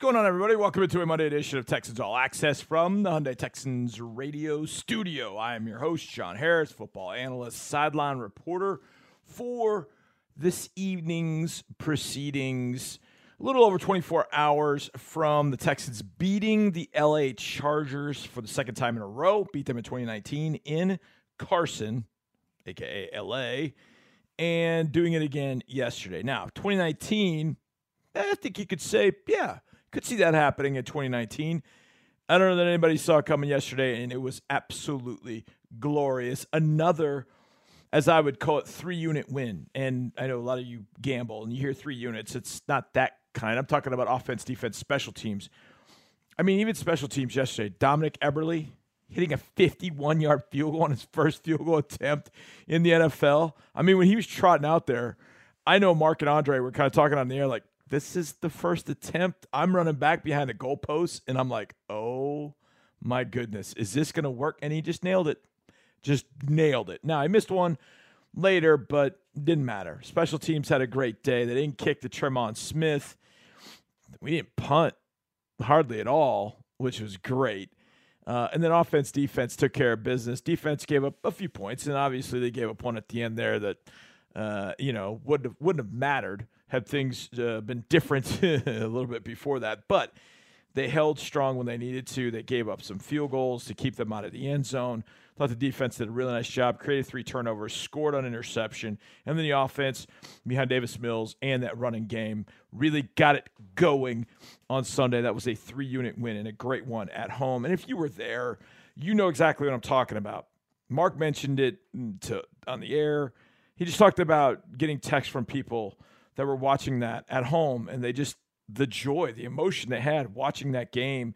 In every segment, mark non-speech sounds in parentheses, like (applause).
going on, everybody? Welcome to a Monday edition of Texans All Access from the Hyundai Texans radio studio. I am your host, John Harris, football analyst, sideline reporter for this evening's proceedings. A little over 24 hours from the Texans beating the LA Chargers for the second time in a row, beat them in 2019 in Carson, aka LA, and doing it again yesterday. Now, 2019 I think you could say, yeah, could see that happening in 2019. I don't know that anybody saw coming yesterday, and it was absolutely glorious. Another, as I would call it, three unit win. And I know a lot of you gamble and you hear three units. It's not that kind. I'm talking about offense, defense, special teams. I mean, even special teams yesterday. Dominik Eberle hitting a 51 yard field goal on his first field goal attempt in the NFL. I mean, when he was trotting out there, I know Mark and Andre were kind of talking on the air like, this is the first attempt. I'm running back behind the goalpost, and I'm like, oh my goodness, is this going to work? And he just nailed it. Just nailed it. Now, I missed one later, but didn't matter. Special teams had a great day. They didn't kick to Tremon Smith. We didn't punt hardly at all, which was great. Uh, and then offense, defense took care of business. Defense gave up a few points, and obviously they gave up one at the end there that, uh, you know, wouldn't have, wouldn't have mattered had things uh, been different (laughs) a little bit before that. But they held strong when they needed to. They gave up some field goals to keep them out of the end zone. Thought the defense did a really nice job, created three turnovers, scored on interception, and then the offense behind Davis Mills and that running game really got it going on Sunday. That was a three unit win and a great one at home. And if you were there, you know exactly what I'm talking about. Mark mentioned it to on the air. He just talked about getting texts from people that were watching that at home and they just the joy, the emotion they had watching that game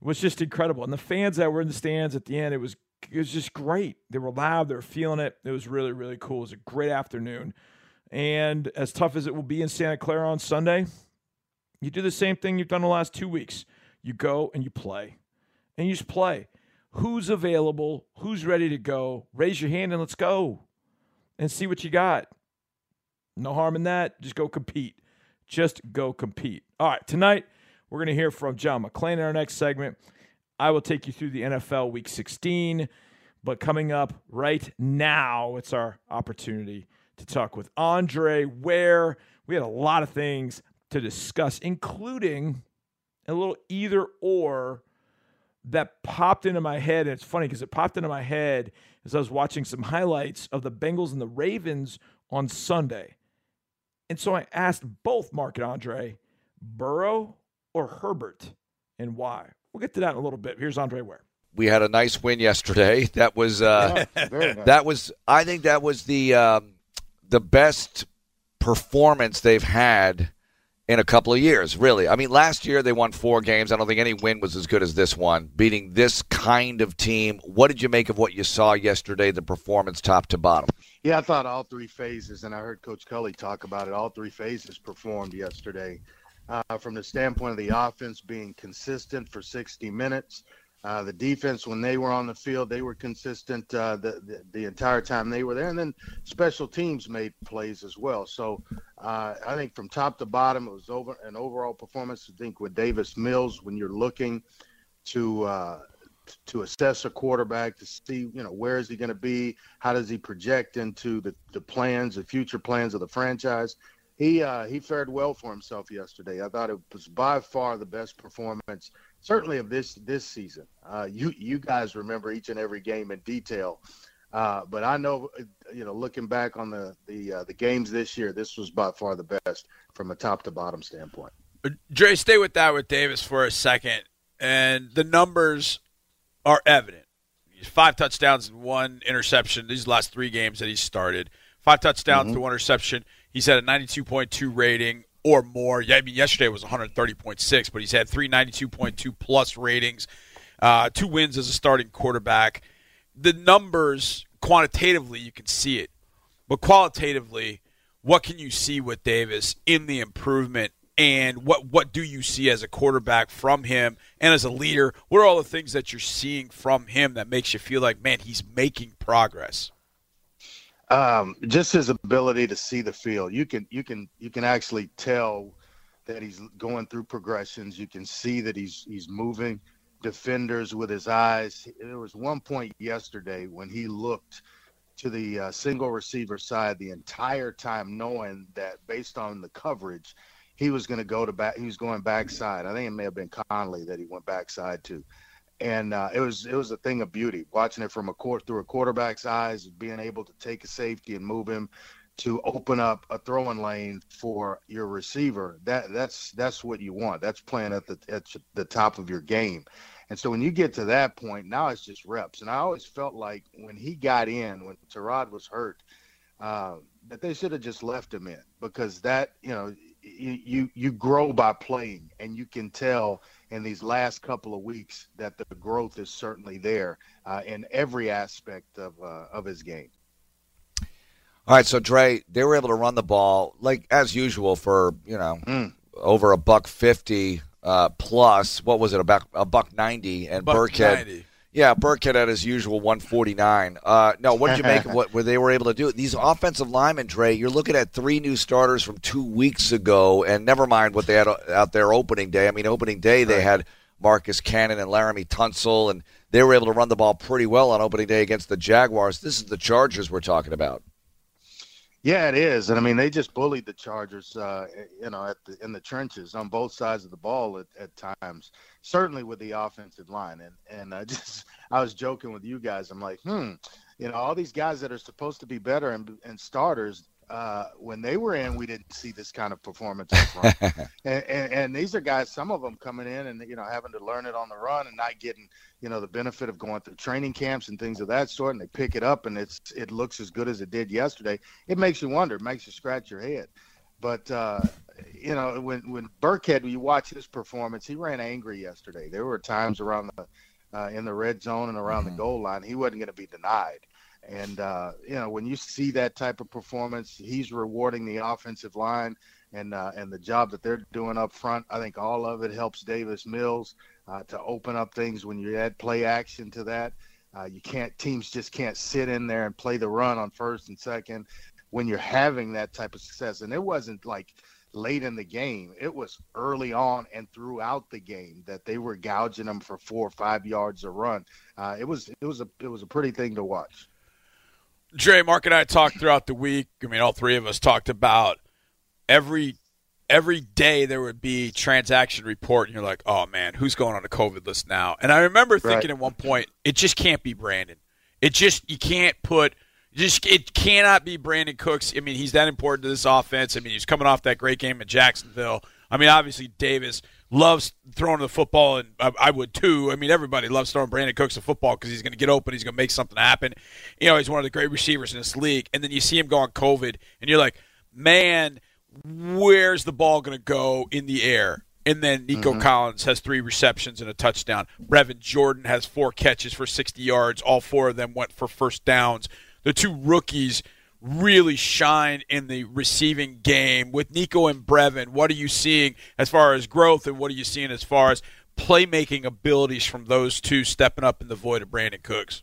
was just incredible. And the fans that were in the stands at the end, it was it was just great. They were loud, they were feeling it. It was really, really cool. It was a great afternoon. And as tough as it will be in Santa Clara on Sunday, you do the same thing you've done the last two weeks. You go and you play. And you just play. Who's available? Who's ready to go? Raise your hand and let's go and see what you got. No harm in that. Just go compete. Just go compete. All right, tonight we're going to hear from John McClain in our next segment. I will take you through the NFL Week 16, but coming up right now, it's our opportunity to talk with Andre Ware. We had a lot of things to discuss, including a little either or that popped into my head. And it's funny because it popped into my head as I was watching some highlights of the Bengals and the Ravens on Sunday. And so I asked both Mark and Andre, Burrow or Herbert, and why. We'll get to that in a little bit. Here's Andre Ware. We had a nice win yesterday. (laughs) That was uh, yeah, nice. that was I think that was the um, the best performance they've had in a couple of years, really. I mean, last year they won four games. I don't think any win was as good as this one, beating this kind of team. What did you make of what you saw yesterday, the performance top to bottom? Yeah, I thought all three phases, and I heard Coach Culley talk about it, all three phases performed yesterday. Uh, from the standpoint of the offense being consistent for 60 minutes, uh, the defense, when they were on the field, they were consistent uh, the, the, the entire time they were there, and then special teams made plays as well. So uh, I think from top to bottom, it was over an overall performance. I think with Davis Mills, when you're looking to uh, to assess a quarterback to see, you know, where is he going to be? How does he project into the, the plans, the future plans of the franchise? He uh, he fared well for himself yesterday. I thought it was by far the best performance certainly of this this season. Uh, you you guys remember each and every game in detail, uh, but I know you know looking back on the the uh, the games this year, this was by far the best from a top to bottom standpoint. Dre, stay with that with Davis for a second, and the numbers are evident. Five touchdowns and one interception. These last three games that he started, five touchdowns mm-hmm. to one interception. He's had a 92.2 rating or more. Yeah, I mean, yesterday was 130.6, but he's had three 92.2 plus ratings, uh, two wins as a starting quarterback. The numbers, quantitatively, you can see it. But qualitatively, what can you see with Davis in the improvement? And what, what do you see as a quarterback from him and as a leader? What are all the things that you're seeing from him that makes you feel like, man, he's making progress? Um, just his ability to see the field. You can you can you can actually tell that he's going through progressions. You can see that he's he's moving defenders with his eyes. There was one point yesterday when he looked to the uh, single receiver side the entire time, knowing that based on the coverage, he was going to go to back. He was going backside. I think it may have been Conley that he went backside to, and uh, it was it was a thing of beauty watching it from a court through a quarterback's eyes, being able to take a safety and move him to open up a throwing lane for your receiver. That that's that's what you want. That's playing at the at the top of your game. And so when you get to that point, now it's just reps. And I always felt like when he got in, when Tyrod was hurt, uh, that they should have just left him in because that, you know, you you grow by playing, and you can tell in these last couple of weeks that the growth is certainly there uh, in every aspect of uh, of his game. All right, so Dre, they were able to run the ball like as usual for you know mm. over a buck fifty uh, plus. What was it about a buck ninety and buck Burkhead? 90. Yeah, Burkhead at his usual 149. Uh, no, what did you make of (laughs) what where they were able to do? These offensive linemen, Dre, you're looking at three new starters from two weeks ago, and never mind what they had out there opening day. I mean, opening day they had Marcus Cannon and Laremy Tunsil, and they were able to run the ball pretty well on opening day against the Jaguars. This is the Chargers we're talking about. Yeah, it is, and I mean they just bullied the Chargers, uh, you know, at the, in the trenches on both sides of the ball at, at times. Certainly with the offensive line, and and I (laughs) just I was joking with you guys. I'm like, hmm, you know, all these guys that are supposed to be better and, and starters, uh, when they were in, we didn't see this kind of performance (laughs) and, and, and, these are guys, some of them coming in and you know having to learn it on the run and not getting you know the benefit of going through training camps and things of that sort. And they pick it up and it's it looks as good as it did yesterday. It makes you wonder, it makes you scratch your head. But uh, you know when when Burkhead, when you watch his performance, he ran angry yesterday. There were times around the uh, in the red zone and around mm-hmm. the goal line, he wasn't going to be denied. And uh, you know, when you see that type of performance, he's rewarding the offensive line and uh, and the job that they're doing up front. I think all of it helps Davis Mills uh, to open up things when you add play action to that. Uh, you can't teams just can't sit in there and play the run on first and second when you're having that type of success. And it wasn't like late in the game; it was early on and throughout the game that they were gouging them for four or five yards a run. Uh, it was it was a it was a pretty thing to watch. Dre, Mark, and I talked throughout the week. I mean, all three of us talked about every every day there would be transaction report, and you're like, oh man, who's going on the COVID list now? And I remember thinking right. at one point, it just can't be Brandin. It just you can't put just it cannot be Brandin Cooks. I mean, he's that important to this offense. I mean, he's coming off that great game in Jacksonville. I mean, obviously Davis loves throwing the football, and I, I would too. I mean, everybody loves throwing Brandin Cooks the football because he's going to get open, he's going to make something happen. You know, he's one of the great receivers in this league. And then you see him go on COVID, and you're like, man, where's the ball going to go in the air? And then Nico mm-hmm. Collins has three receptions and a touchdown. Brevin Jordan has four catches for 60 yards. All four of them went for first downs. The two rookies really shine in the receiving game. With Nico and Brevin, what are you seeing as far as growth, and what are you seeing as far as playmaking abilities from those two stepping up in the void of Brandin Cooks?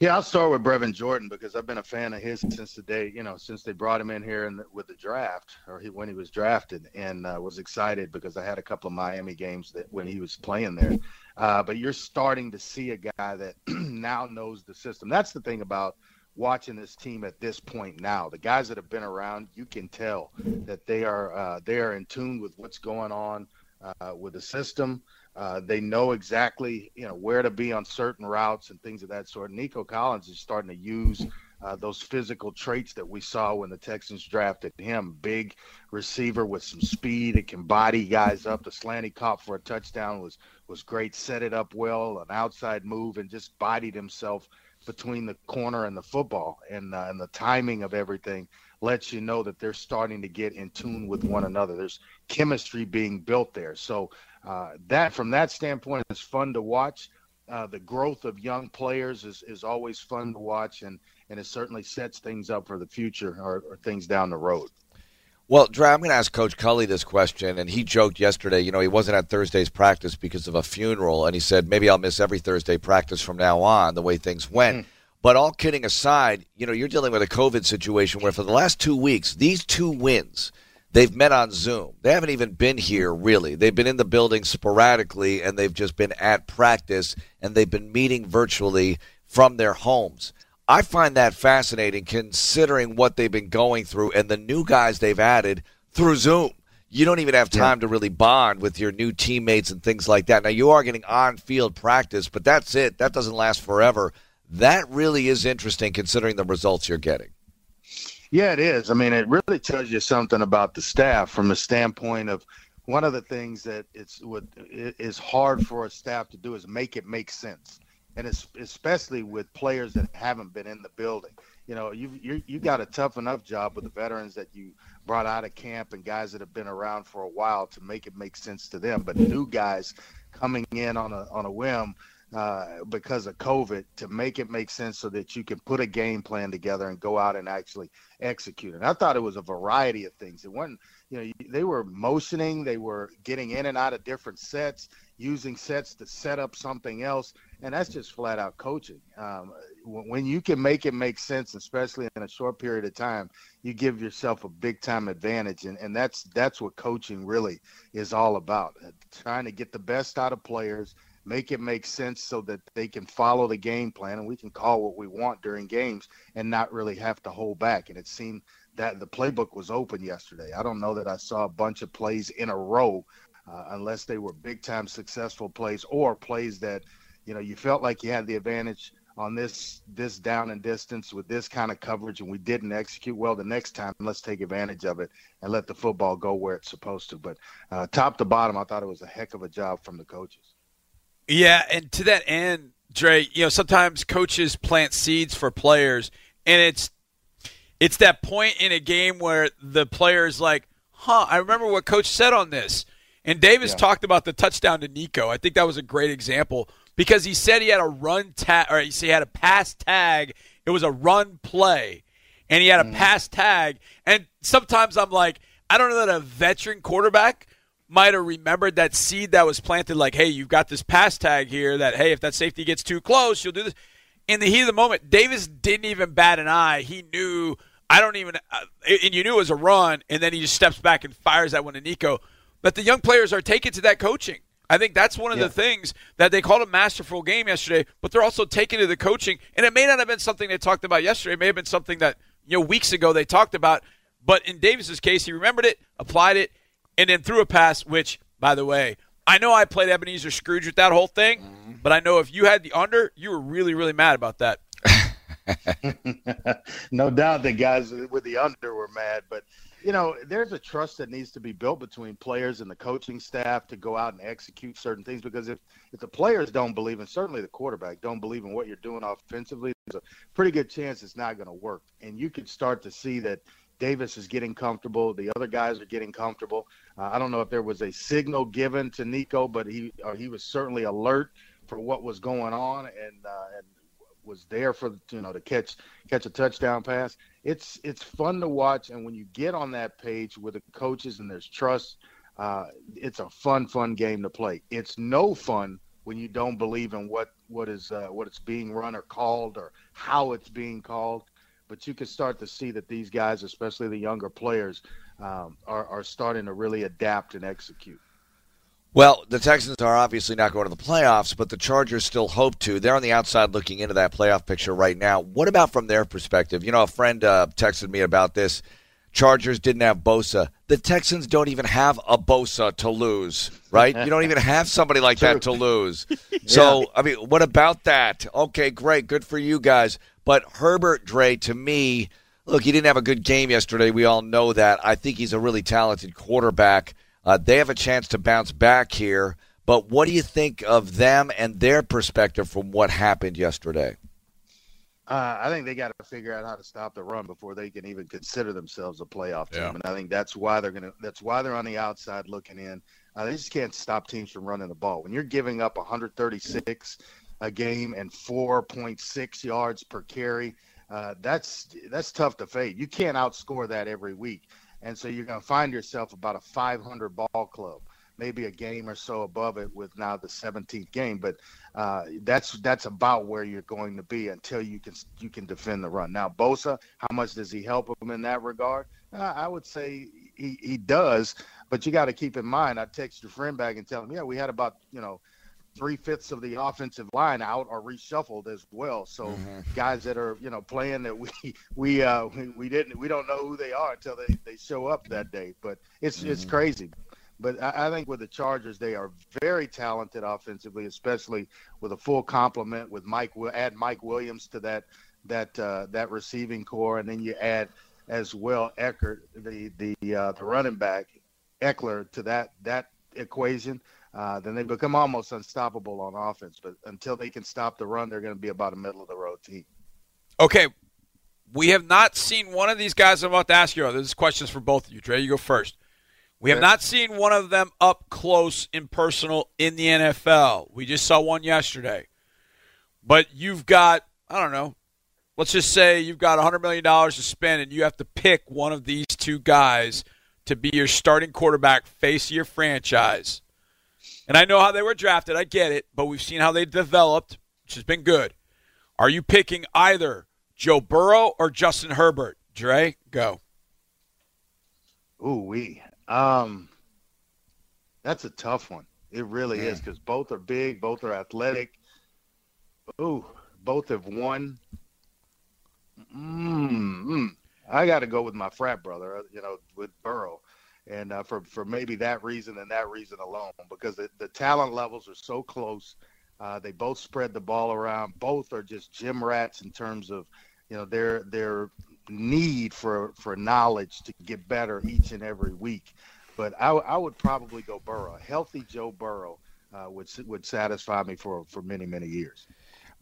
Yeah, I'll start with Brevin Jordan because I've been a fan of his since the day, you know, since they brought him in here with the draft or he, when he was drafted, and uh, was excited because I had a couple of Miami games that when he was playing there. Uh, but you're starting to see a guy that (clears throat) now knows the system. That's the thing about watching this team at this point now. The guys that have been around, you can tell that they are uh, they are in tune with what's going on uh, with the system. Uh, they know exactly you know where to be on certain routes and things of that sort. Nico Collins is starting to use uh, those physical traits that we saw when the Texans drafted him. Big receiver with some speed, it can body guys up. The slant he caught for a touchdown was was great. Set it up well, an outside move, and just bodied himself between the corner and the football, and uh, and the timing of everything lets you know that they're starting to get in tune with one another. There's chemistry being built there. So uh, that from that standpoint, it's fun to watch. Uh, the growth of young players is, is always fun to watch, and and it certainly sets things up for the future or, or things down the road. Well, Dre, I'm going to ask Coach Culley this question, and he joked yesterday. You know, he wasn't at Thursday's practice because of a funeral, and he said maybe I'll miss every Thursday practice from now on. The way things went. Mm. But all kidding aside, you know, you're dealing with a COVID situation where for the last two weeks, these two wins they've met on Zoom. They haven't even been here really. They've been in the building sporadically and they've just been at practice and they've been meeting virtually from their homes. I find that fascinating considering what they've been going through and the new guys they've added through Zoom. You don't even have time yeah. to really bond with your new teammates and things like that. Now, you are getting on field practice, but that's it. That doesn't last forever. That really is interesting considering the results you're getting. Yeah, it is. I mean, it really tells you something about the staff from the standpoint of one of the things that it's what is hard for a staff to do is make it make sense, and it's especially with players that haven't been in the building. You know, you you you got a tough enough job with the veterans that you brought out of camp and guys that have been around for a while to make it make sense to them, but new guys coming in on a on a whim uh, because of COVID to make it make sense so that you can put a game plan together and go out and actually execute. And I thought it was a variety of things. It wasn't, you know, they were motioning, they were getting in and out of different sets, using sets to set up something else, and that's just flat out coaching. Um, when you can make it make sense, especially in a short period of time, you give yourself a big time advantage, and, and that's that's what coaching really is all about. Trying to get the best out of players make it make sense so that they can follow the game plan and we can call what we want during games and not really have to hold back. And it seemed that the playbook was open yesterday. I don't know that I saw a bunch of plays in a row uh, unless they were big time successful plays or plays that, you know, you felt like you had the advantage on this this down and distance with this kind of coverage and we didn't execute well the next time let's take advantage of it and let the football go where it's supposed to but uh, top to bottom i thought it was a heck of a job from the coaches yeah, and to that end, Dre, you know, sometimes coaches plant seeds for players, and it's it's that point in a game where the player's like, "Huh, I remember what coach said on this." And Davis yeah. talked about the touchdown to Nico. I think that was a great example because he said he had a run tag, or he said he had a pass tag. It was a run play, and he had a mm. pass tag. And sometimes I'm like, I don't know that a veteran quarterback might have remembered that seed that was planted like, hey, you've got this pass tag here that, hey, if that safety gets too close, you'll do this. In the heat of the moment, Davis didn't even bat an eye. He knew, I don't even, uh, and you knew it was a run, and then he just steps back and fires that one to Nico. But the young players are taken to that coaching. I think that's one of yeah. the things that they called a masterful game yesterday, but they're also taking to the coaching. And it may not have been something they talked about yesterday. It may have been something that, you know, weeks ago they talked about. But in Davis's case, he remembered it, applied it, and then threw a pass, which, by the way, I know I played Ebenezer Scrooge with that whole thing, mm-hmm. but I know if you had the under, you were really, really mad about that. (laughs) no doubt the guys with the under were mad, but you know, there's a trust that needs to be built between players and the coaching staff to go out and execute certain things. Because if, if the players don't believe, and certainly the quarterback don't believe in what you're doing offensively, there's a pretty good chance it's not going to work. And you could start to see that Davis is getting comfortable. The other guys are getting comfortable. Uh, I don't know if there was a signal given to Nico, but he uh, he was certainly alert for what was going on and uh, and was there for you know to catch catch a touchdown pass. It's it's fun to watch, and when you get on that page with the coaches and there's trust, uh, it's a fun fun game to play. It's no fun when you don't believe in what what is uh, what it's being run or called or how it's being called but you can start to see that these guys, especially the younger players, um, are, are starting to really adapt and execute. Well, the Texans are obviously not going to the playoffs, but the Chargers still hope to. They're on the outside looking into that playoff picture right now. What about from their perspective? You know, a friend uh, texted me about this. Chargers didn't have Bosa. The Texans don't even have a Bosa to lose, right? you don't even have somebody like that to lose. (laughs) So, yeah. I mean, what about that? Okay, great. Good for you guys. But Herbert Dre, to me, look, he didn't have a good game yesterday. We all know that. I think he's a really talented quarterback. Uh, they have a chance to bounce back here. But what do you think of them and their perspective from what happened yesterday? Uh, I think they got to figure out how to stop the run before they can even consider themselves a playoff team, yeah. and I think that's why they're gonna. That's why they're on the outside looking in. Uh, they just can't stop teams from running the ball. When you're giving up 136 a game and 4.6 yards per carry. Uh, that's that's tough to fade. You can't outscore that every week, and so you're going to find yourself about a 500 ball club, maybe a game or so above it with now the 17th game. But uh, that's that's about where you're going to be until you can you can defend the run. Now Bosa, how much does he help him in that regard? Uh, I would say he, he does. But you got to keep in mind, I text your friend back and tell him, yeah, we had about you know three fifths of the offensive line out are reshuffled as well. So mm-hmm. guys that are you know playing that we (laughs) we uh we, we, didn't we don't know who they are until they, they show up that day. But it's mm-hmm. it's crazy. But I, I, think with the Chargers, they are very talented offensively, especially with a full complement with Mike. Will add Mike Williams to that that uh, that receiving corps, and then you add as well Eckert, the the uh, the running back, Ekeler to that that equation. Uh, then they become almost unstoppable on offense. But until they can stop the run, they're going to be about a middle of the road team. Okay, we have not seen one of these guys. I'm about to ask you. This is questions for both of you. Dre, you go first. We have not seen one of them up close and personal in the NFL. We just saw one yesterday. But you've got, I don't know, let's just say you've got $100 million to spend and you have to pick one of these two guys to be your starting quarterback, face of your franchise. And I know how they were drafted. I get it. But we've seen how they developed, which has been good. Are you picking either Joe Burrow or Justin Herbert? Dre, go. Ooh, we. Um, that's a tough one. It really is because both are big, both are athletic. Ooh, both have won. Mm, I got to go with my frat brother. You know, with Burrow, and uh, for for maybe that reason and that reason alone, because the, the talent levels are so close. Uh, they both spread the ball around. Both are just gym rats in terms of, you know, their their need for for knowledge to get better each and every week. But I, I would probably go Burrow. Healthy Joe Burrow uh, would would satisfy me for for many many years.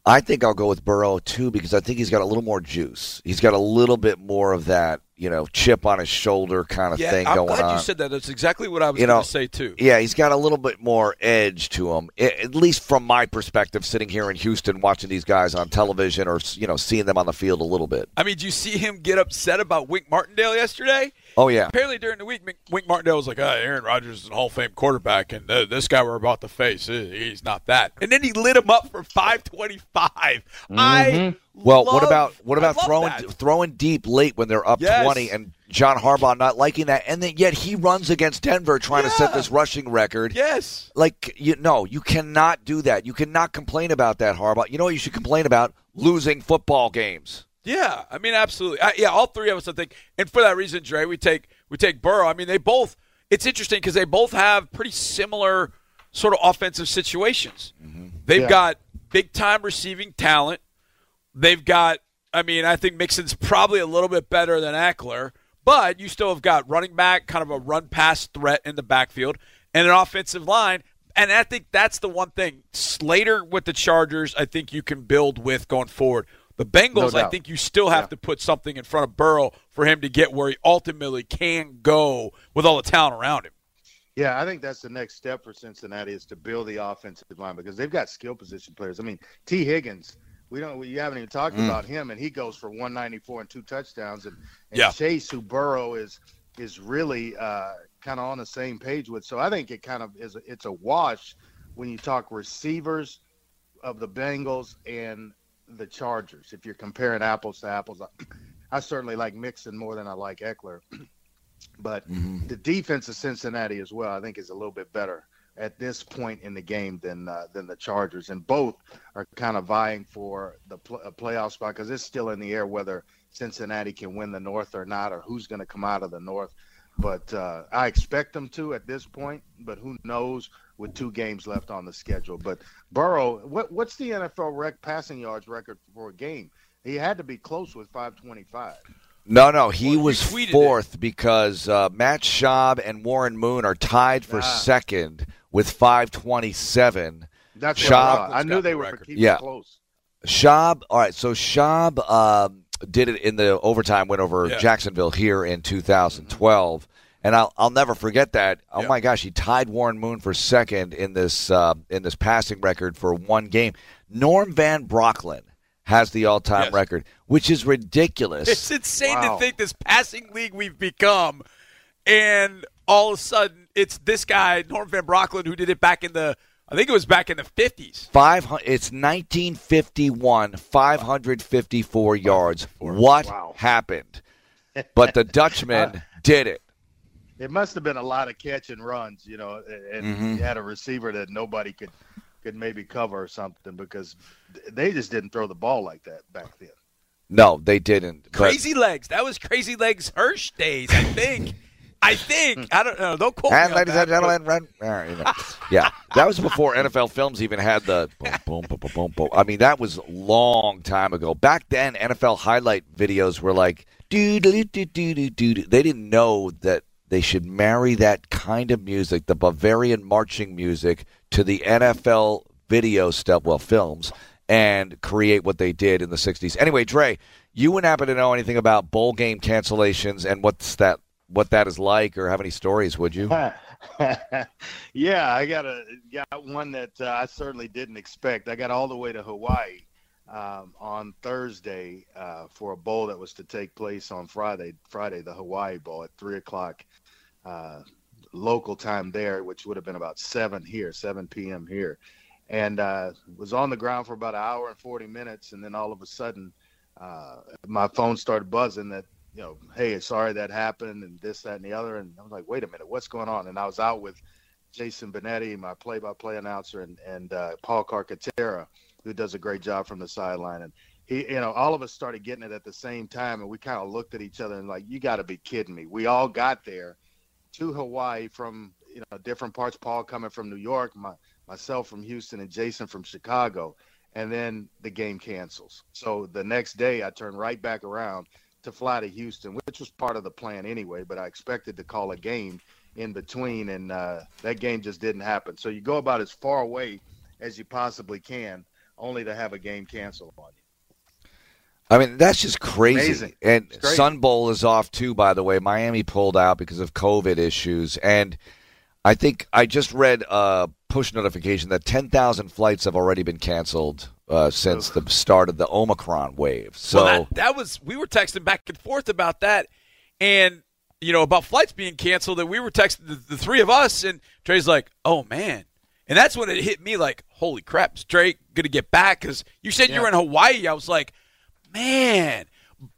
I think I'll go with Burrow too because I think he's got a little more juice. He's got a little bit more of that, you know, chip on his shoulder kind of yeah, thing I'm going glad on. you said that. That's exactly what I was going to say too. Yeah, he's got a little bit more edge to him, at least from my perspective, sitting here in Houston watching these guys on television or you know seeing them on the field a little bit. I mean, do you see him get upset about Wink Martindale yesterday? Oh yeah. Apparently during the week, Wink Martindale was like, oh, "Aaron Rodgers is a Hall of Fame quarterback, and uh, this guy we're about to face, he's not that." And then he lit him up for five twenty five. Mm-hmm. I well, love, what about what about throwing that. throwing deep late when they're up yes. twenty and John Harbaugh not liking that, and then yet he runs against Denver trying yeah. to set this rushing record. Yes, like you no, you cannot do that. You cannot complain about that, Harbaugh. You know what you should complain about? Losing football games. Yeah, I mean, absolutely. I, yeah, all three of us, I think, and for that reason, Dre, we take we take Burrow. I mean, they both. It's interesting because they both have pretty similar sort of offensive situations. Mm-hmm. They've yeah. got big time receiving talent. They've got. I mean, I think Mixon's probably a little bit better than Ekeler, but you still have got running back, kind of a run pass threat in the backfield, and an offensive line. And I think that's the one thing. Slater with the Chargers, I think you can build with going forward. The Bengals, no I think you still have yeah. to put something in front of Burrow for him to get where he ultimately can go with all the talent around him. Yeah, I think that's the next step for Cincinnati is to build the offensive line because they've got skill position players. I mean, Tee Higgins, we don't we haven't even talked mm. about him, and he goes for 194 and two touchdowns, and, and yeah. Chase, who Burrow is is really uh, kind of on the same page with. So I think it kind of is it's a wash when you talk receivers of the Bengals and the Chargers. If you're comparing apples to apples, I, (clears throat) I certainly like Mixon more than I like Ekeler, (clears throat) but mm-hmm. the defense of Cincinnati as well, I think, is a little bit better at this point in the game than uh, than the Chargers, and both are kind of vying for the pl- playoff spot because it's still in the air whether Cincinnati can win the North or not, or who's going to come out of the North. But uh, I expect them to at this point. But who knows with two games left on the schedule? But Burrow, what, what's the NFL rec passing yards record for a game? He had to be close with 525. No, no, he well, was fourth it. because uh, Matt Schaub and Warren Moon are tied for ah. second with 527. That's Schaub. I, I knew they were yeah. close. Schaub. All right, so Schaub um, did it in the overtime win over yeah. Jacksonville here in 2012. And I'll, I'll never forget that. Oh yep. my gosh, he tied Warren Moon for second in this uh, in this passing record for one game. Norm Van Brocklin has the all-time yes. record, which is ridiculous. It's insane wow. to think this passing league we've become, and all of a sudden it's this guy Norm Van Brocklin who did it back in the I think it was back in the 50s. Five. It's 1951. 554 yards. What wow. happened? But the (laughs) Dutchman uh, did it. it must have been a lot of catch and runs, you know, and mm-hmm. you had a receiver that nobody could could maybe cover or something because they just didn't throw the ball like that back then. No, they didn't. Crazy legs. That was Crazy Legs Hirsch days, I think. (laughs) I think. I don't know. Don't quote and. Ladies and gentlemen, run. yeah, that was before NFL Films even had the boom, boom, boom, boom, boom. I mean, that was long time ago. Back then, NFL highlight videos were like, do do do do do do. They didn't know that they should marry that kind of music, the Bavarian marching music, to the NFL video stuff, well, films, and create what they did in the 60s. Anyway, Dre, you wouldn't happen to know anything about bowl game cancellations and what's that what that is like or have any stories, would you? (laughs) yeah, I got a got one that uh, I certainly didn't expect. I got all the way to Hawaii um, on Thursday uh, for a bowl that was to take place on Friday. Friday, the Hawaii Bowl at three o'clock uh, local time there, which would have been about seven here, seven p.m. here, and uh, was on the ground for about an hour and forty minutes, and then all of a sudden, uh, my phone started buzzing that you know, hey, sorry that happened, and this, that, and the other, and I was like, wait a minute, what's going on? And I was out with Jason Benetti, my play-by-play announcer, and and uh, Paul Carcaterra, who does a great job from the sideline, and he, you know, all of us started getting it at the same time, and we kind of looked at each other and like, you got to be kidding me. We all got there to Hawaii from you know different parts. Paul coming from New York, my myself from Houston, and Jason from Chicago, and then the game cancels. So the next day, I turn right back around to fly to Houston, which was part of the plan anyway. But I expected to call a game in between, and uh, that game just didn't happen. So you go about as far away as you possibly can, only to have a game canceled on you. I mean, that's just crazy. Amazing. And crazy. Sun Bowl is off too, by the way. Miami pulled out because of COVID issues. And I think I just read a push notification that 10,000 flights have already been canceled uh, since the start of the Omicron wave. So well, that, that, was we were texting back and forth about that, and you know about flights being canceled. And we were texting the, the three of us, and Trey's like, "Oh man," and that's when it hit me like, "Holy crap, is Trey gonna get back?" Because you said yeah. you were in Hawaii. I was like, "Man."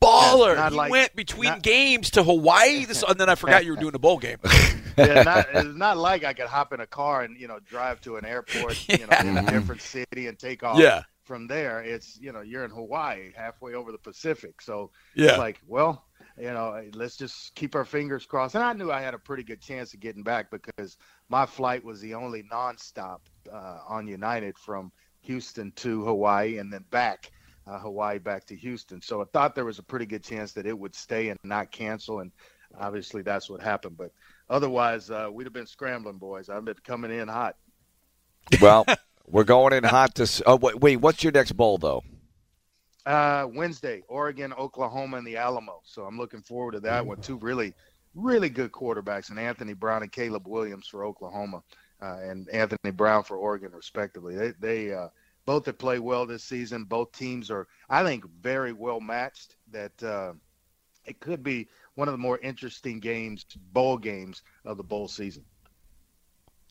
Baller! Yeah, he like, went between not, games to Hawaii, this, (laughs) and then I forgot you were doing a bowl game. (laughs) yeah, not, it's not like I could hop in a car and you know drive to an airport, yeah. you know, (laughs) in a different city and take off. Yeah from there, it's you know you're in Hawaii, halfway over the Pacific. So yeah, it's like well, you know, let's just keep our fingers crossed. And I knew I had a pretty good chance of getting back because my flight was the only nonstop uh, on United from Houston to Hawaii and then back. Uh, Hawaii back to Houston. So I thought there was a pretty good chance that it would stay and not cancel. And obviously that's what happened. But otherwise, uh, we'd have been scrambling, boys. I've been coming in hot. Well, (laughs) We're going in hot to. Oh wait, what's your next bowl though? Uh, Wednesday, Oregon, Oklahoma, and the Alamo. So I'm looking forward to that one. Two really, really good quarterbacks, and Anthony Brown and Caleb Williams for Oklahoma, uh, and Anthony Brown for Oregon, respectively. They they uh, both have played well this season. Both teams are, I think, very well matched. That uh, it could be one of the more interesting games, bowl games of the bowl season.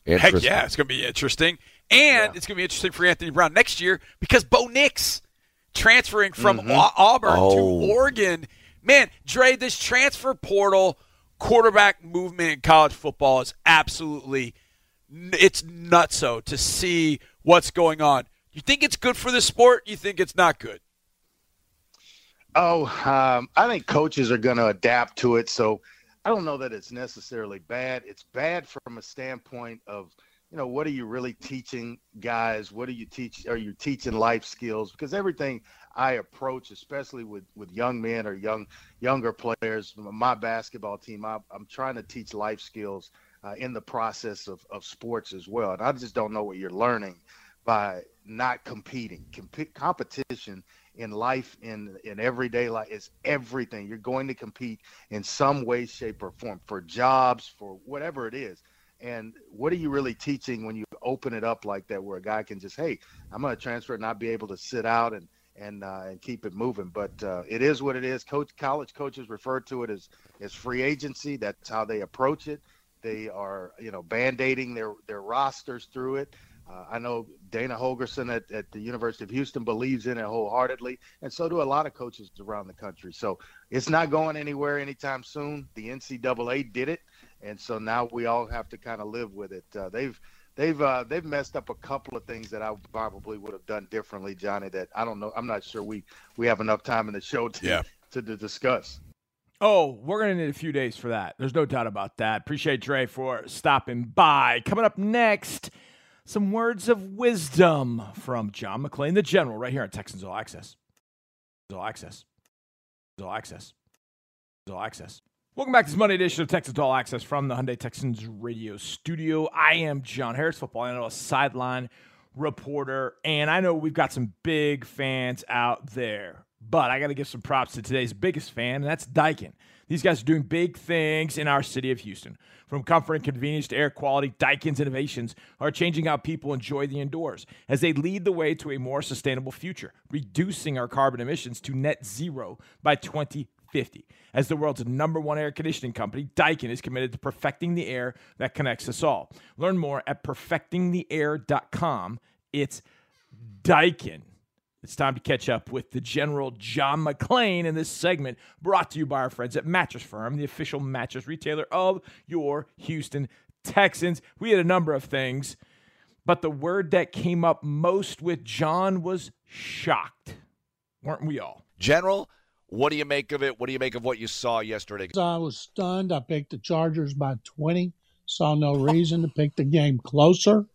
Heck yeah, it's going to be interesting. And yeah. it's going to be interesting for Anthony Brown next year because Bo Nix transferring from mm-hmm. Auburn oh. to Oregon. Man, Dre, this transfer portal quarterback movement in college football is absolutely it's nutso to see what's going on. You think it's good for the sport? You think it's not good? Oh, um, I think coaches are going to adapt to it. So I don't know that it's necessarily bad. It's bad from a standpoint of, you know, what are you really teaching guys? What are you teach? Are you teaching life skills? Because everything I approach, especially with with young men or young younger players, my basketball team, I, am trying to teach life skills uh, in the process of of sports as well. And I just don't know what you're learning by not competing. Comp- competition in life in in everyday life is everything. You're going to compete in some way shape or form for jobs for whatever it is. And what are you really teaching when you open it up like that where a guy can just hey i'm going to transfer and not be able to sit out and and uh, and keep it moving. But uh, it is what it is. Coach college coaches refer to it as as free agency. That's how they approach it. They are you know band-aiding their their rosters through it uh, I know Dana Holgorsen at, at the University of Houston believes in it wholeheartedly, and so do a lot of coaches around the country. So it's not going anywhere anytime soon. The NCAA did it, and so now we all have to kind of live with it. Uh, they've they've uh, they've messed up a couple of things that I probably would have done differently, Johnny. That I don't know. I'm not sure we we have enough time in the show to yeah. to, to discuss. Oh, we're going to need a few days for that. There's no doubt about that. Appreciate Dre for stopping by. Coming up next, some words of wisdom from John McClain, the general, right here on Texans All Access. All Access. All Access. All Access. Welcome back to this Monday edition of Texans All Access from the Hyundai Texans radio studio. I am John Harris, football analyst, sideline reporter, and I know we've got some big fans out there, but I got to give some props to today's biggest fan, and that's Daikin. These guys are doing big things in our city of Houston. From comfort and convenience to air quality, Daikin's innovations are changing how people enjoy the indoors as they lead the way to a more sustainable future, reducing our carbon emissions to net zero by 2050. As the world's number one air conditioning company, Daikin is committed to perfecting the air that connects us all. Learn more at perfectingtheair.com. It's Daikin. It's time to catch up with the General John McClain in this segment brought to you by our friends at Mattress Firm, the official mattress retailer of your Houston Texans. We had a number of things, but the word that came up most with John was shocked. Weren't we all? General, what do you make of it? What do you make of what you saw yesterday? I was stunned. I picked the Chargers by 20. Saw no reason to pick the game closer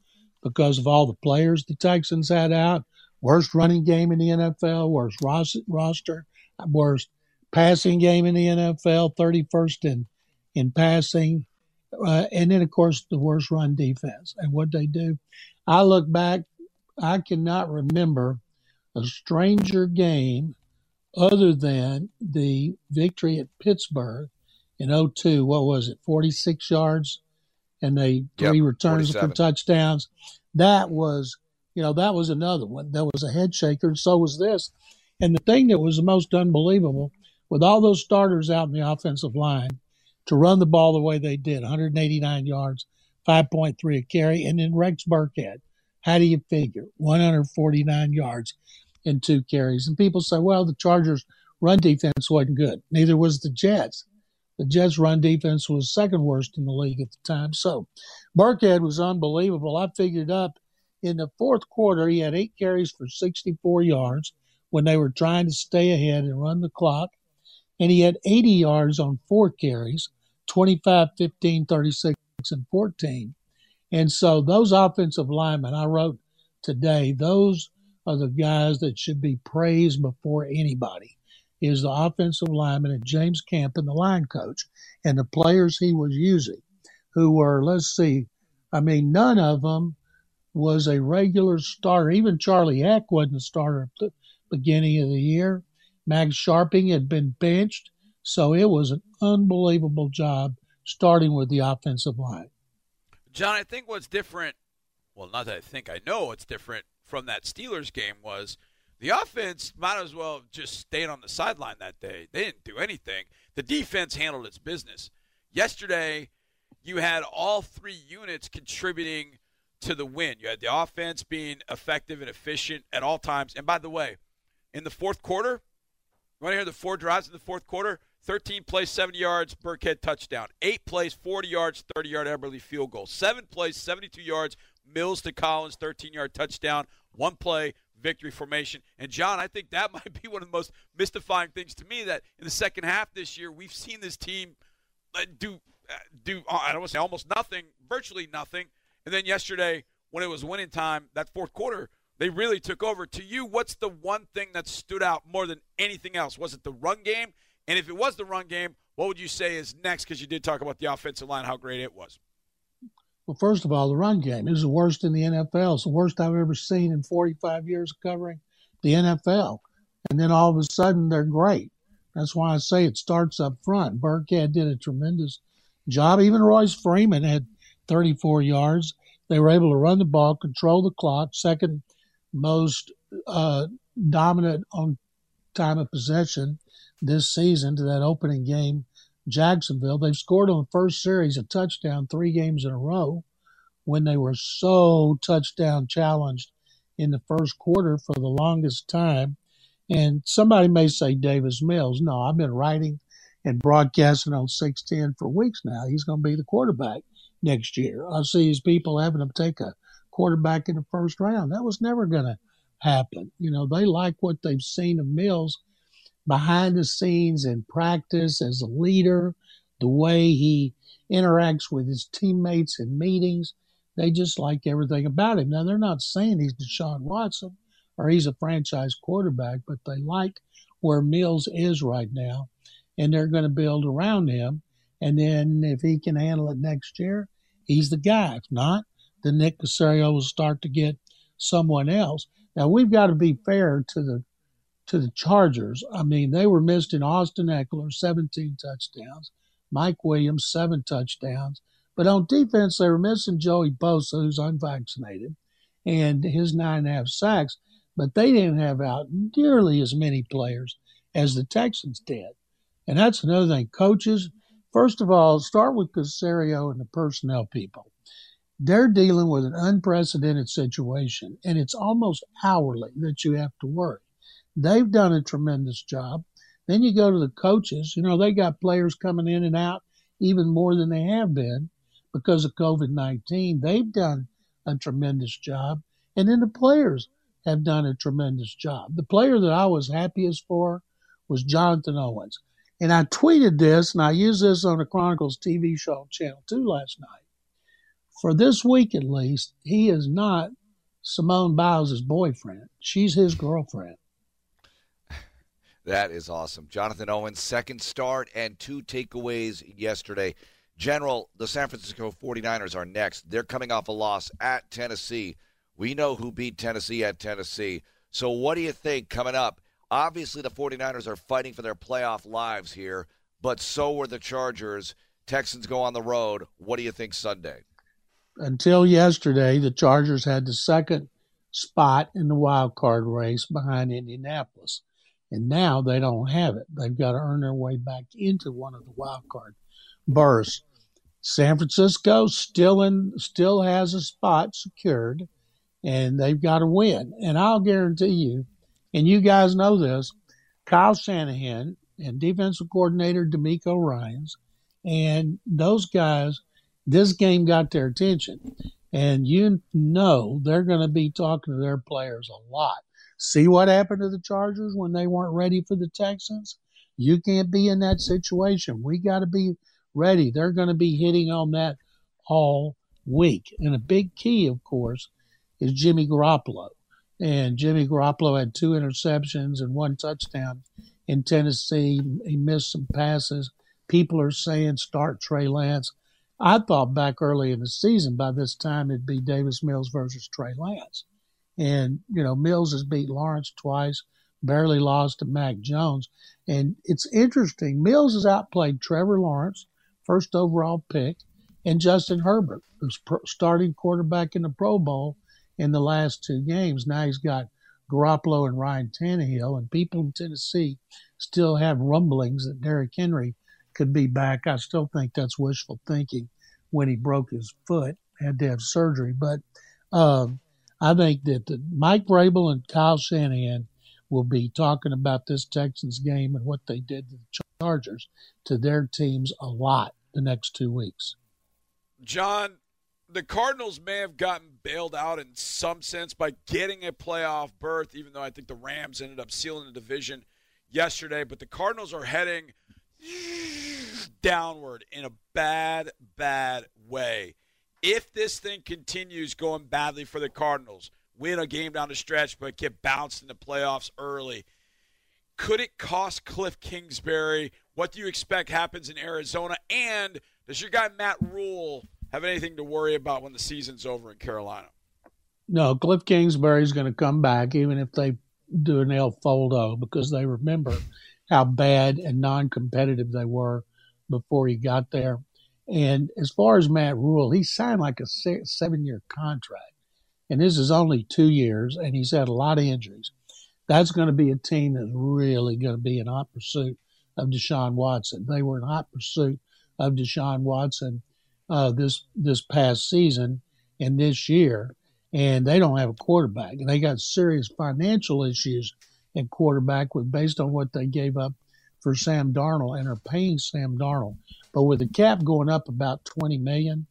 because of all the players the Texans had out worst running game in the NFL, worst roster, worst passing game in the NFL, 31st in in passing, uh, and then of course the worst run defense. And what they do, I look back, I cannot remember a stranger game other than the victory at Pittsburgh in 02. What was it, 46 yards, and they three yep, returns for touchdowns. That was you know, that was another one. That was a head shaker, and so was this. And the thing that was the most unbelievable, with all those starters out in the offensive line, to run the ball the way they did 189 yards, 5.3 a carry, and then Rex Burkhead. How do you figure 149 yards in two carries? And people say, well, the Chargers' run defense wasn't good. Neither was the Jets. The Jets' run defense was second worst in the league at the time. So Burkhead was unbelievable. I figured up in the fourth quarter, he had eight carries for 64 yards when they were trying to stay ahead and run the clock. And he had 80 yards on four carries 25, 15, 36, and 14. And so those offensive linemen, I wrote today, those are the guys that should be praised before anybody. Is the offensive lineman and James Camp and the line coach and the players he was using, who were, let's see, I mean, none of them was a regular starter. Even Charlie Heck wasn't a starter at the beginning of the year. Max Scharping had been benched. So it was an unbelievable job starting with the offensive line. John, I think what's different, well, not that I think I know what's different from that Steelers game was the offense might as well just stayed on the sideline that day. They didn't do anything. The defense handled its business. Yesterday, you had all three units contributing to the win. You had the offense being effective and efficient at all times. And by the way, in the fourth quarter, you want to hear the four drives in the fourth quarter? 13 plays, 70 yards, Burkhead touchdown. Eight plays, 40 yards, 30 yard Eberle field goal. Seven plays, 72 yards, Mills to Collins, 13 yard touchdown. One play, victory formation. And John, I think that (laughs) might be one of the most mystifying things to me that in the second half this year, we've seen this team uh, do uh, do I don't want to say almost nothing, virtually nothing and then yesterday, when it was winning time, that fourth quarter, they really took over. To you, what's the one thing that stood out more than anything else? Was it the run game? And if it was the run game, what would you say is next? Because you did talk about the offensive line, how great it was. Well, first of all, the run game is the worst in the NFL. It's the worst I've ever seen in 45 years covering the NFL. And then all of a sudden, they're great. That's why I say it starts up front. Burkhead did a tremendous job. Even Royce Freeman had 34 yards. They were able to run the ball, control the clock, second most uh, dominant on time of possession this season to that opening game, Jacksonville. They've scored on the first series a touchdown three games in a row when they were so touchdown challenged in the first quarter for the longest time. And somebody may say Davis Mills. No, I've been writing and broadcasting on 610 for weeks now. He's going to be the quarterback next year. I see these people having to take a quarterback in the first round. That was never going to happen. You know, they like what they've seen of Mills behind the scenes in practice as a leader, the way he interacts with his teammates in meetings. They just like everything about him. Now, they're not saying he's Deshaun Watson or he's a franchise quarterback, but they like where Mills is right now, and they're going to build around him. And then if he can handle it next year, he's the guy. If not, then Nick Caserio will start to get someone else. Now we've got to be fair to the to the Chargers. I mean, they were missing Austin Ekeler, 17 touchdowns, Mike Williams, seven touchdowns. But on defense, they were missing Joey Bosa, who's unvaccinated, and his nine and a half sacks. But they didn't have out nearly as many players as the Texans did. And that's another thing. Coaches, first of all, start with Caserio and the personnel people. They're dealing with an unprecedented situation, and it's almost hourly that you have to work. They've done a tremendous job. Then you go to the coaches. You know, they got players coming in and out even more than they have been because of COVID 19. They've done a tremendous job. And then the players have done a tremendous job. The player that I was happiest for was Jonathan Owens. And I tweeted this, and I used this on the Chronicles TV show Channel 2 last night. For this week at least, he is not Simone Biles' boyfriend. She's his girlfriend. (laughs) That is awesome. Jonathan Owens, second start and two takeaways yesterday. General, the San Francisco 49ers are next. They're coming off a loss at Tennessee. We know who beat Tennessee at Tennessee. So, what do you think coming up? Obviously, the 49ers are fighting for their playoff lives here, but so were the Chargers. Texans go on the road. What do you think Sunday? Until yesterday, the Chargers had the second spot in the wild card race behind Indianapolis. And now they don't have it. They've got to earn their way back into one of the wild card berths. San Francisco still in still has a spot secured and they've got to win. And I'll guarantee you and you guys know this, Kyle Shanahan and defensive coordinator DeMeco Ryans, and those guys, this game got their attention. And you know they're going to be talking to their players a lot. See what happened to the Chargers when they weren't ready for the Texans? You can't be in that situation. We got to be ready. They're going to be hitting on that all week. And a big key, of course, is Jimmy Garoppolo and Jimmy Garoppolo had two interceptions and one touchdown in Tennessee. He missed some passes. People are saying start Trey Lance. I thought back early in the season by this time it'd be Davis Mills versus Trey Lance. And, you know, Mills has beat Lawrence twice, barely lost to Mac Jones. And it's interesting. Mills has outplayed Trevor Lawrence, first overall pick, and Justin Herbert, who's starting quarterback in the Pro Bowl in the last two games. Now he's got Garoppolo and Ryan Tannehill, and people in Tennessee still have rumblings that Derrick Henry could be back. I still think that's wishful thinking when he broke his foot, had to have surgery. But um, I think that the, Mike Vrabel and Kyle Shanahan will be talking about this Texans game and what they did to the Chargers to their teams a lot the next two weeks. John, the Cardinals may have gotten bailed out in some sense by getting a playoff berth, even though I think the Rams ended up sealing the division yesterday. But the Cardinals are heading downward in a bad, bad way. If this thing continues going badly for the Cardinals, win a game down the stretch but get bounced in the playoffs early, could it cost Cliff Kingsbury? What do you expect happens in Arizona? And does your guy Matt Rhule – have anything to worry about when the season's over in Carolina. No, Cliff Kingsbury's going to come back, even if they do an El Foldo, because they remember how bad and non competitive they were before he got there. And as far as Matt Rhule, he signed like a seven year contract. And this is only two years, and he's had a lot of injuries. That's going to be a team that's really going to be in hot pursuit of Deshaun Watson. They were in hot pursuit of Deshaun Watson uh, this this past season and this year, and they don't have a quarterback. And they got serious financial issues at quarterback with based on what they gave up for Sam Darnold and are paying Sam Darnold. But with the cap going up about 20 million,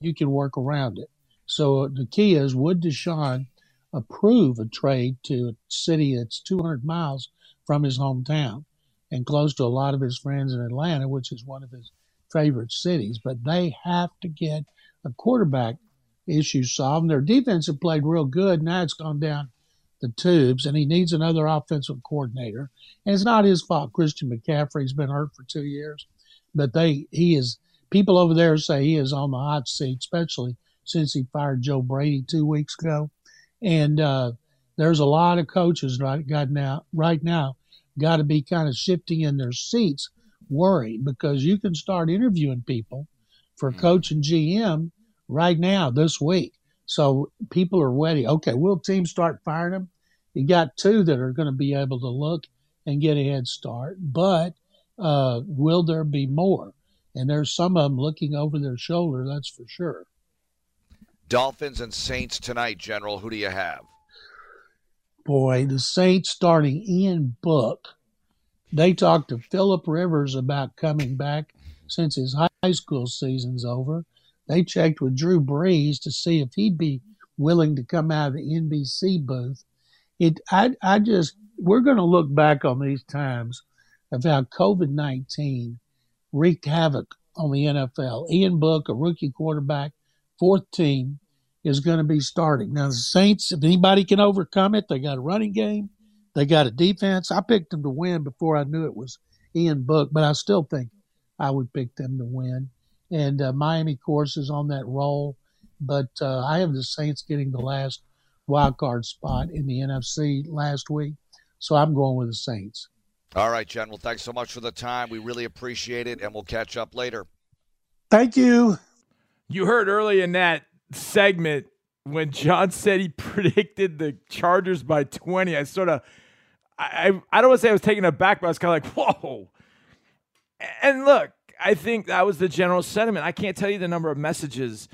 you can work around it. So the key is would Deshaun approve a trade to a city that's 200 miles from his hometown and close to a lot of his friends in Atlanta, which is one of his favorite cities. But they have to get a quarterback issue solved. Their defense have played real good. Now it's gone down the tubes, and he needs another offensive coordinator. And it's not his fault. Christian McCaffrey's been hurt for two years, but they he is people over there say he is on the hot seat, especially since he fired Joe Brady two weeks ago. And uh, there's a lot of coaches right got now right now got to be kind of shifting in their seats, worried because you can start interviewing people for mm-hmm. coach and GM right now this week. So people are ready. Okay, will teams start firing them? You got two that are going to be able to look and get a head start, but uh, will there be more? And there's some of them looking over their shoulder, that's for sure. Dolphins and Saints tonight, General. Who do you have? Boy, the Saints starting Ian Book. They talked to Philip Rivers about coming back since his high school season's over. They checked with Drew Brees to see if he'd be willing to come out of the NBC booth. It, I, I just, we're going to look back on these times of how COVID 19 wreaked havoc on the NFL. Ian Book, a rookie quarterback, fourth team, is going to be starting. Now, the Saints, if anybody can overcome it, they got a running game, they got a defense. I picked them to win before I knew it was Ian Book, but I still think I would pick them to win. And uh, Miami, of course, is on that roll. But uh, I have the Saints getting the last wild card spot in the NFC last week. So I'm going with the Saints. All right, General. Thanks so much for the time. We really appreciate it, and we'll catch up later. Thank you. You heard early in that segment when John said he (laughs) predicted the Chargers by 20. I sort of, I, I don't want to say I was taken aback, but I was kind of like, whoa. And look, I think that was the general sentiment. I can't tell you the number of messages,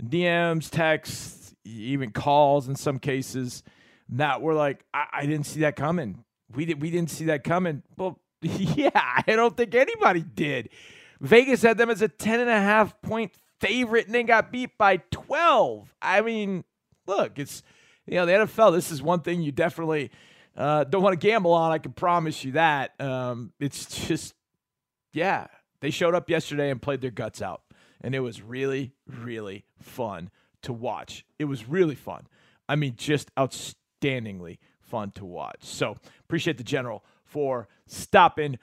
DMs, texts, even calls in some cases that were like, I, I didn't see that coming. We did we didn't see that coming. Well, (laughs) yeah, I don't think anybody did. Vegas had them as a 10 and a half point favorite and then got beat by 12. I mean, look, it's you know, the NFL, this is one thing you definitely uh, don't want to gamble on. I can promise you that. Um, it's just, yeah, they showed up yesterday and played their guts out. And it was really, really fun to watch. It was really fun. I mean, just outstandingly fun to watch. So appreciate the general for stopping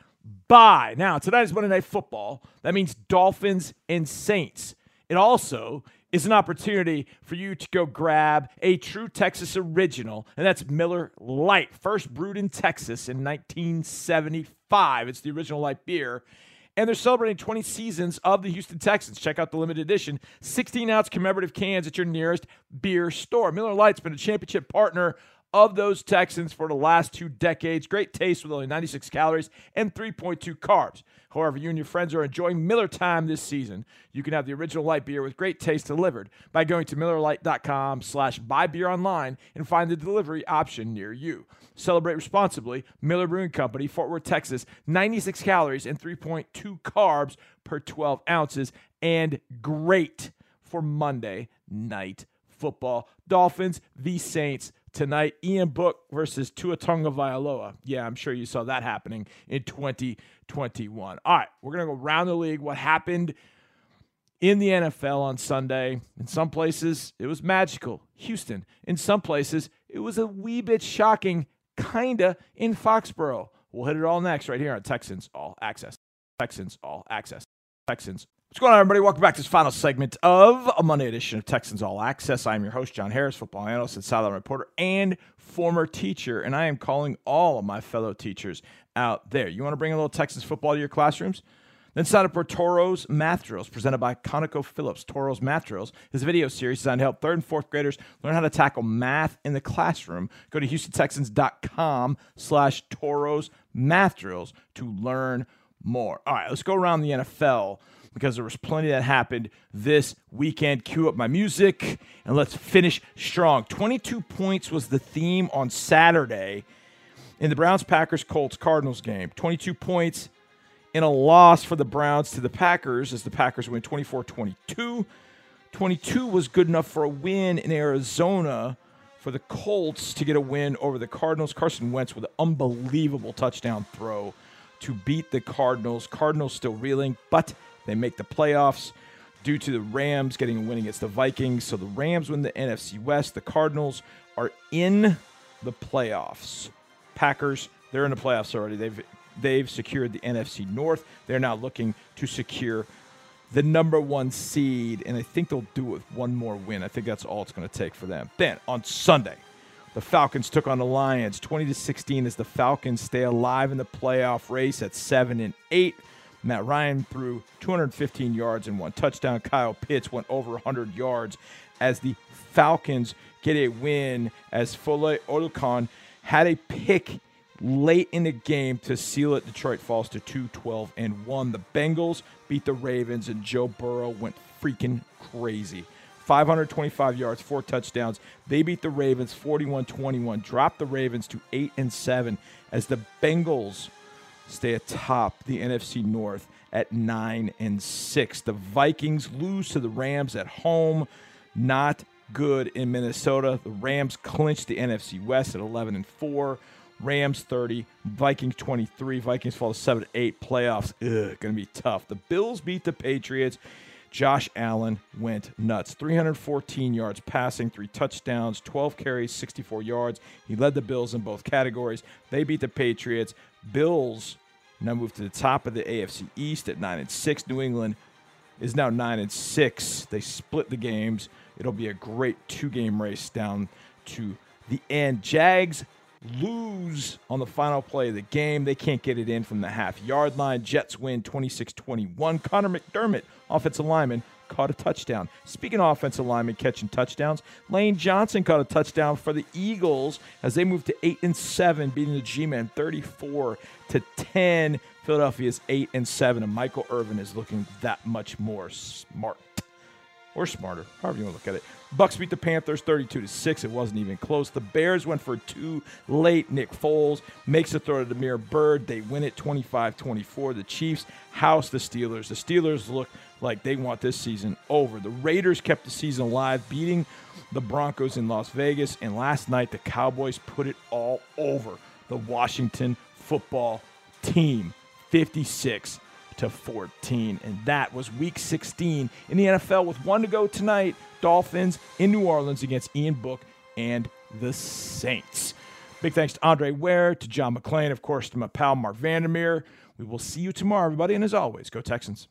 by. Now, tonight is Monday Night Football. That means Dolphins and Saints. It also is an opportunity for you to go grab a true Texas original, and that's Miller Lite, first brewed in Texas in 1975. It's the original light beer. And they're celebrating 20 seasons of the Houston Texans. Check out the limited edition 16 ounce commemorative cans at your nearest beer store. Miller Lite's been a championship partner of those Texans for the last two decades. Great taste with only 96 calories and 3.2 carbs. However, you and your friends are enjoying Miller time this season. You can have the original light beer with great taste delivered by going to MillerLite.com slash buy beer online and find the delivery option near you. Celebrate responsibly. Miller Brewing Company, Fort Worth, Texas. 96 calories and 3.2 carbs per 12 ounces. And great for Monday night football. Dolphins v Saints tonight. Ian Book versus Tua Tagovailoa. Yeah, I'm sure you saw that happening in 2021. All right, we're going to go around the league. What happened in the NFL on Sunday? In some places, it was magical. Houston. In some places, it was a wee bit shocking, kinda, in Foxborough. We'll hit it all next right here on Texans All Access. Texans All Access. Texans What's going on, everybody? Welcome back to this final segment of a Monday edition of Texans All Access. I'm your host, John Harris, football analyst and sideline reporter and former teacher, and I am calling all of my fellow teachers out there. You want to bring a little Texans football to your classrooms? Then sign up for Toro's Math Drills, presented by ConocoPhillips. Toro's Math Drills is a video series designed to help third and fourth graders learn how to tackle math in the classroom. Go to HoustonTexans.com slash Toro's Math Drills to learn more. All right, let's go around the NFL because there was plenty that happened this weekend. Cue up my music and let's finish strong. 22 points was the theme on Saturday. In the Browns, Packers, Colts, Cardinals game, 22 points in a loss for the Browns to the Packers as the Packers win 24 22. 22 was good enough for a win in Arizona for the Colts to get a win over the Cardinals. Carson Wentz with an unbelievable touchdown throw to beat the Cardinals. Cardinals still reeling, but they make the playoffs due to the Rams getting a win against the Vikings. So the Rams win the NFC West. The Cardinals are in the playoffs. Packers, they're in the playoffs already. They've they've secured the NFC North. They're now looking to secure the number one seed, and I think they'll do it with one more win. I think that's all it's going to take for them. Then on Sunday, the Falcons took on the Lions, twenty to sixteen, as the Falcons stay alive in the playoff race at seven and eight. Matt Ryan threw 215 yards and one touchdown. Kyle Pitts went over 100 yards as the Falcons get a win as Foye Oluokun had a pick late in the game to seal it. Detroit falls to 2 12 and 1. The Bengals beat the Ravens, and Joe Burrow went freaking crazy. 525 yards, four touchdowns. They beat the Ravens 41 21, dropped the Ravens to 8 and 7 as the Bengals stay atop the NFC North at 9 and 6. The Vikings lose to the Rams at home. Not good in Minnesota. The Rams clinch the NFC West at 11 and 4. Rams 30, Vikings 23. Vikings fall to 7 8. Playoffs, ugh, going to be tough. The Bills beat the Patriots. Josh Allen went nuts. 314 yards passing, three touchdowns, 12 carries, 64 yards. He led the Bills in both categories. They beat the Patriots. Bills now move to the top of the AFC East at 9 and 6. New England is now 9 and 6. They split the games. It'll be a great two-game race down to the end. Jags lose on the final play of the game. They can't get it in from the half yard line. Jets win 26 21. Conor McDermott, offensive lineman, caught a touchdown. Speaking of offensive lineman catching touchdowns, Lane Johnson caught a touchdown for the Eagles as they moved to 8 and 7, beating the G Men 34 to 10. Philadelphia's 8 and 7, and Michael Irvin is looking that much more smart or smarter, however you want to look at it. Bucks beat the Panthers 32 to 6. It wasn't even close. The Bears went for two late. Nick Foles makes a throw to Damiere Byrd. They win it 25-24. The Chiefs house the Steelers. The Steelers look like they want this season over. The Raiders kept the season alive, beating the Broncos in Las Vegas. And last night, the Cowboys put it all over the Washington football team 56 to 14. And that was week 16 in the NFL with one to go tonight. Dolphins in New Orleans against Ian Book and the Saints. Big thanks to Andre Ware, to John McClain, of course, to my pal Marc Vandermeer. We will see you tomorrow, everybody. And as always, go Texans.